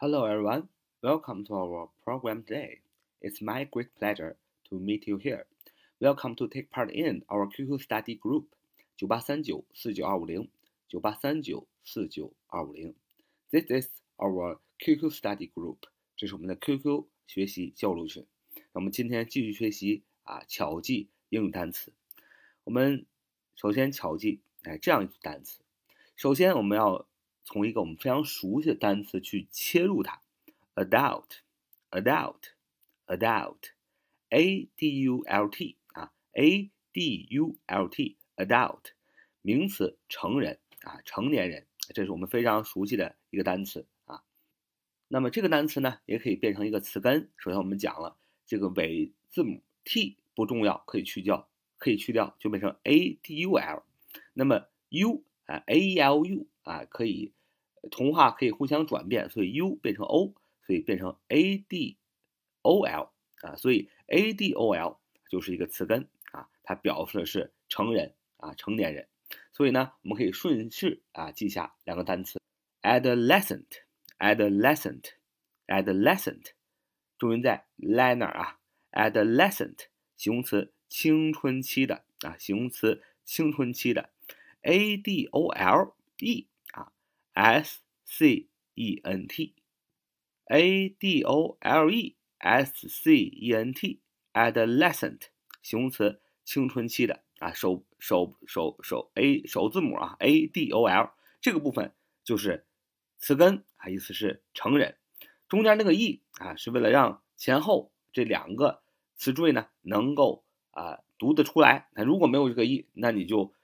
Hello, everyone. Welcome to our program today. It's my great pleasure to meet you here. Welcome to take part in our QQ study group 九八三九四九二五零九八三九四九二五零。This is our QQ study group. 这是我们的 QQ 学习交流群。那我们今天继续学习啊巧记英语单词。我们首先巧记哎这样一组单词。首先我们要从一个我们非常熟悉的单词去切入它，adult，adult，adult，a d u l t 啊，a d u l t，adult，名词，成人啊，成年人，这是我们非常熟悉的一个单词啊。那么这个单词呢，也可以变成一个词根。首先我们讲了这个尾字母 t 不重要，可以去掉，可以去掉，就变成 a d u l。那么 u 啊，a e l u 啊，可以。同化可以互相转变，所以 u 变成 o，所以变成 a d o l 啊，所以 a d o l 就是一个词根啊，它表示的是成人啊，成年人。所以呢，我们可以顺势啊记下两个单词：adolescent，adolescent，adolescent，重音在 l 哪儿啊？adolescent 形容词，青春期的啊，形容词，青春期的。a d o l e S C E N T A D O L E S C E N T adolescent 形容词，青春期的啊，首首首首 A 首字母啊 A D O L 这个部分就是词根啊，意思是成人。中间那个 E 啊，是为了让前后这两个词缀呢能够啊读得出来。那如果没有这个 E，那你就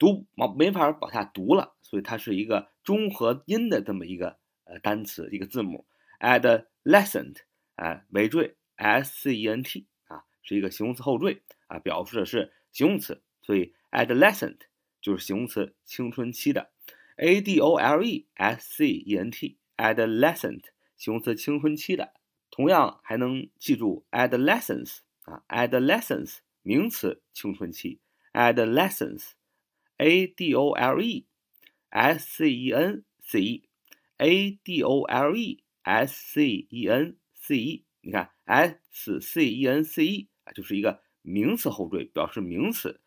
读没没法往下读了。所以它是一个。中和音的这么一个呃单词，一个字母，adolescent，啊，尾缀 s c e n t，啊，是一个形容词后缀，啊，表示的是形容词，所以 adolescent 就是形容词，青春期的，a d o l e s c e n t，adolescent 形容词，青春期的，同样还能记住 adolescence，啊，adolescence 名词，青春期，adolescence，adolescence，a d o l e。S C E N C E 你看 S C E N C E 啊，就是一个名词后缀，表示名词。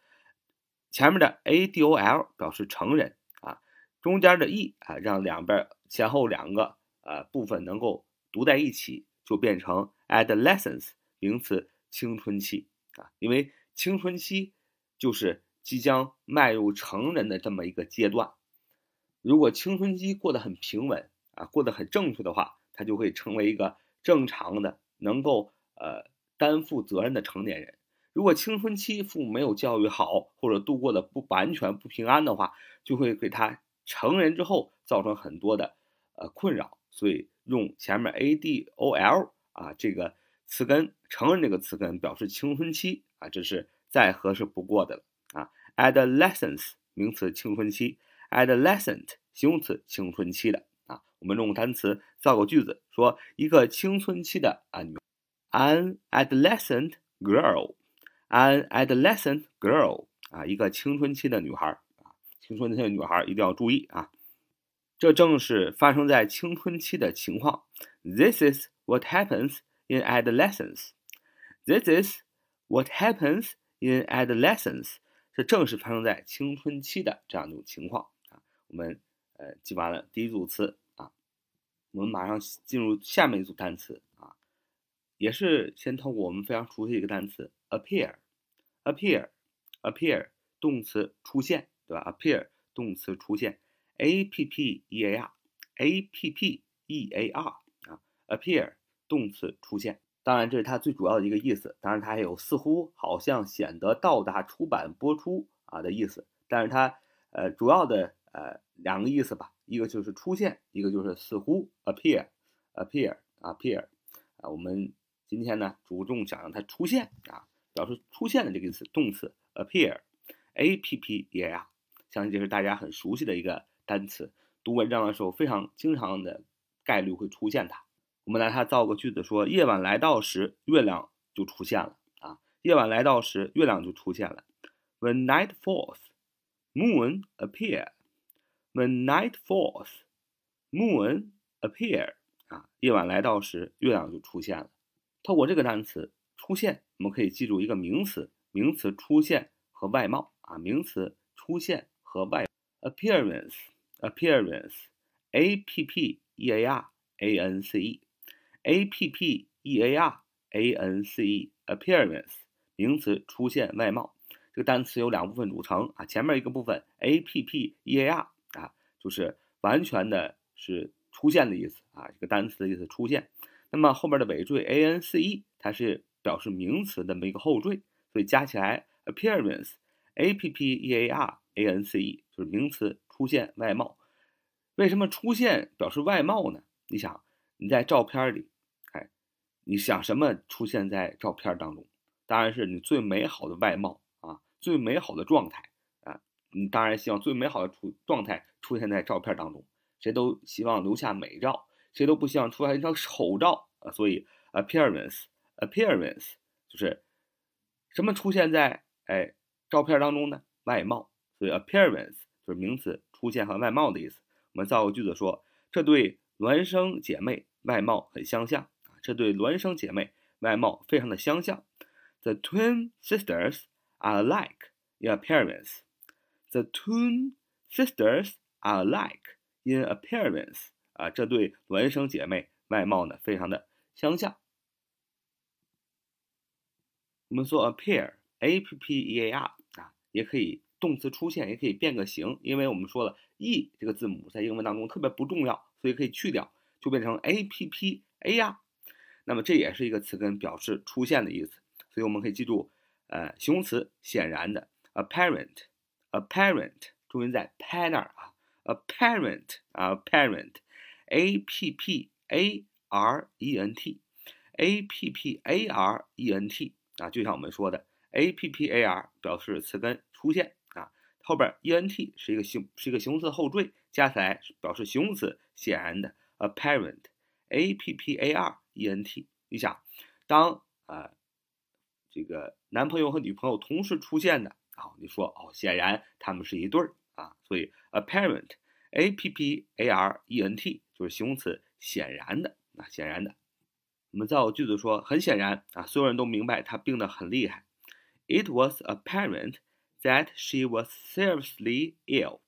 前面的 A D O L 表示成人啊，中间的 E 啊，让两边前后两个呃部分能够读在一起，就变成 adolescence 名词，青春期啊，因为青春期就是即将迈入成人的这么一个阶段。如果青春期过得很平稳啊，过得很正确的话，他就会成为一个正常的、能够呃担负责任的成年人。如果青春期父母没有教育好，或者度过的不完全、不平安的话，就会给他成人之后造成很多的呃困扰。所以用前面 a d o l 啊这个词根，成人这个词根表示青春期啊，这是再合适不过的了。Adolescence 名词，青春期。adolescent 形容词，青春期的啊，我们用单词造个句子，说一个青春期的啊女，an adolescent girl，an adolescent girl 啊，一个青春期的女孩啊，青春期的女孩一定要注意啊，这正是发生在青春期的情况。This is what happens in adolescence. This is what happens in adolescence. 这正是发生在青春期的这样一种情况啊。我们呃记完了第一组词啊，我们马上进入下面一组单词啊，也是先通过我们非常熟悉一个单词 appear，appear，appear 动词出现，对吧？appear 动词出现，a p p e a r，a p p e a r 啊，appear 动词出现，当然这是它最主要的一个意思，当然它还有似乎、好像、显得、到达、出版、播出啊的意思，但是它呃主要的。呃，两个意思吧，一个就是出现，一个就是似乎 appear，appear，appear，啊，我们今天呢着重讲让它出现啊，表示出现的这个意思，动词 appear，a p p e a 相信这是大家很熟悉的一个单词，读文章的时候非常经常的概率会出现它。我们来它造个句子，说夜晚来到时，月亮就出现了啊，夜晚来到时，月亮就出现了，When night falls，moon appear。When night falls, moon appear 啊，夜晚来到时，月亮就出现了。透过这个单词“出现”，我们可以记住一个名词：名词出现和外貌啊，名词出现和外 appearance，appearance，a p p e a r a n c e a p p e a r a n c e appearance 名词出现外貌。这个单词由两部分组成啊，前面一个部分 a p p e a r 啊，就是完全的是出现的意思啊，这个单词的意思出现。那么后面的尾缀 a n c e 它是表示名词的这么一个后缀，所以加起来 appearance a p p e a r a n c e 就是名词出现外貌。为什么出现表示外貌呢？你想你在照片里，你想什么出现在照片当中？当然是你最美好的外貌啊。最美好的状态啊，你当然希望最美好的出状态出现在照片当中，谁都希望留下美照，谁都不希望出现一张丑照啊。所以 appearance appearance 就是什么出现在哎照片当中呢？外貌，所以 appearance 就是名词出现和外貌的意思。我们造个句子说，这对孪生姐妹外貌很相像，这对孪生姐妹外貌非常的相像。The twin sisters. are alike in appearance. The twin sisters are alike in appearance. 啊，这对孪生姐妹外貌呢非常的相像。我们说 appear，a p p e a r 啊，也可以动词出现，也可以变个形，因为我们说了 e 这个字母在英文当中特别不重要，所以可以去掉，就变成 a p p a r。那么这也是一个词根，表示出现的意思，所以我们可以记住。呃，形容词显然的，apparent，apparent，重音在 p 那儿啊，apparent 啊，apparent，a p p a r e n t，a p p a r e n t 啊，就像我们说的，a p p a r 表示词根出现啊，后边 e n t 是一个形是一个形容词后缀，加起来表示形容词显然的，apparent，a p p a r e n t，你想，当啊。这个男朋友和女朋友同时出现的啊，你说哦，显然他们是一对儿啊，所以 apparent，a p p a r e n t 就是形容词，显然的啊，显然的。我们造个句子说，很显然啊，所有人都明白她病得很厉害。It was apparent that she was seriously ill。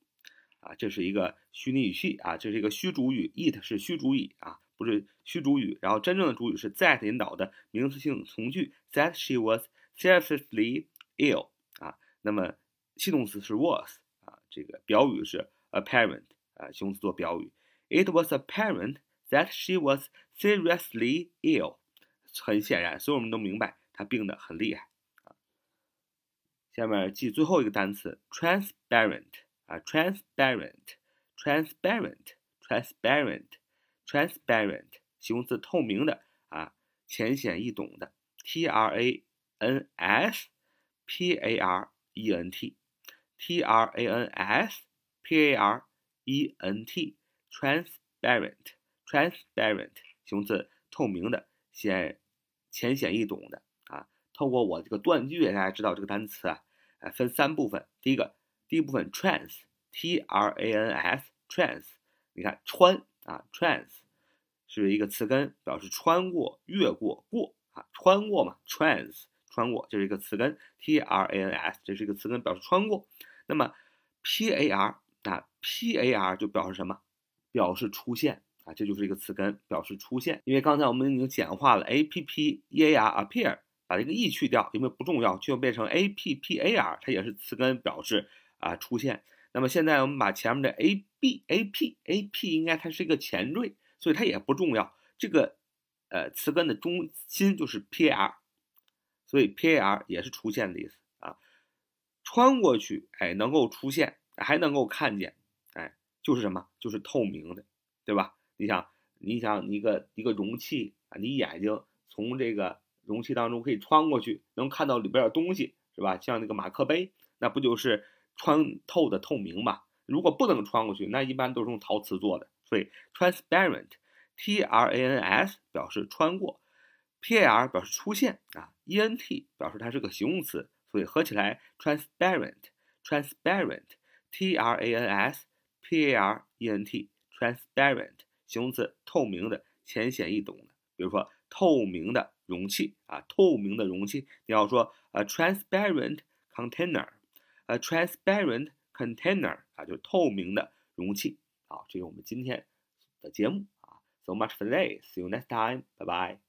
啊，这是一个虚拟语气啊，这是一个虚主语，it 是虚主语啊。不是虚主语，然后真正的主语是 that 引导的名词性从句，that she was seriously ill 啊，那么系动词是 was 啊，这个表语是 apparent 啊，形容词做表语，it was apparent that she was seriously ill，很显然，所有人都明白她病得很厉害啊。下面记最后一个单词 transparent 啊，transparent，transparent，transparent。Transparent 形容词透明的啊，浅显易懂的，t r a n s p a r e n t，t r a n s p a r e n t，transparent，transparent 形容词透明的，显浅显易懂的啊。透过我这个断句，大家知道这个单词啊，啊分三部分，第一个第一部分 trans，t r a n s，trans，你看穿。啊，trans 是一个词根，表示穿过、越过、过啊，穿过嘛，trans 穿过就是一个词根，t r a n s 这是一个词根，表示穿过。那么 p a r 啊，p a r 就表示什么？表示出现啊，这就是一个词根，表示出现。因为刚才我们已经简化了 a p p e a r appear，把这个 e 去掉，因为不重要，就变成 a p p a r，它也是词根，表示啊出现。那么现在我们把前面的 a b a p a p 应该它是一个前缀，所以它也不重要。这个呃词根的中心就是 p a r，所以 p a r 也是出现的意思啊。穿过去，哎，能够出现，还能够看见，哎，就是什么？就是透明的，对吧？你想，你想一个一个容器啊，你眼睛从这个容器当中可以穿过去，能看到里边的东西，是吧？像那个马克杯，那不就是？穿透的透明嘛，如果不能穿过去，那一般都是用陶瓷做的。所以 transparent，t r a n s 表示穿过，p a r 表示出现啊，e n t 表示它是个形容词，所以合起来 transparent，transparent，t r a n s p a r e n t，transparent 形容词透明的，浅显易懂的，比如说透明的容器啊，透明的容器，你要说 a transparent container A transparent container 啊，就是透明的容器。好，这是我们今天的节目啊。So much for today. See you next time. Bye bye.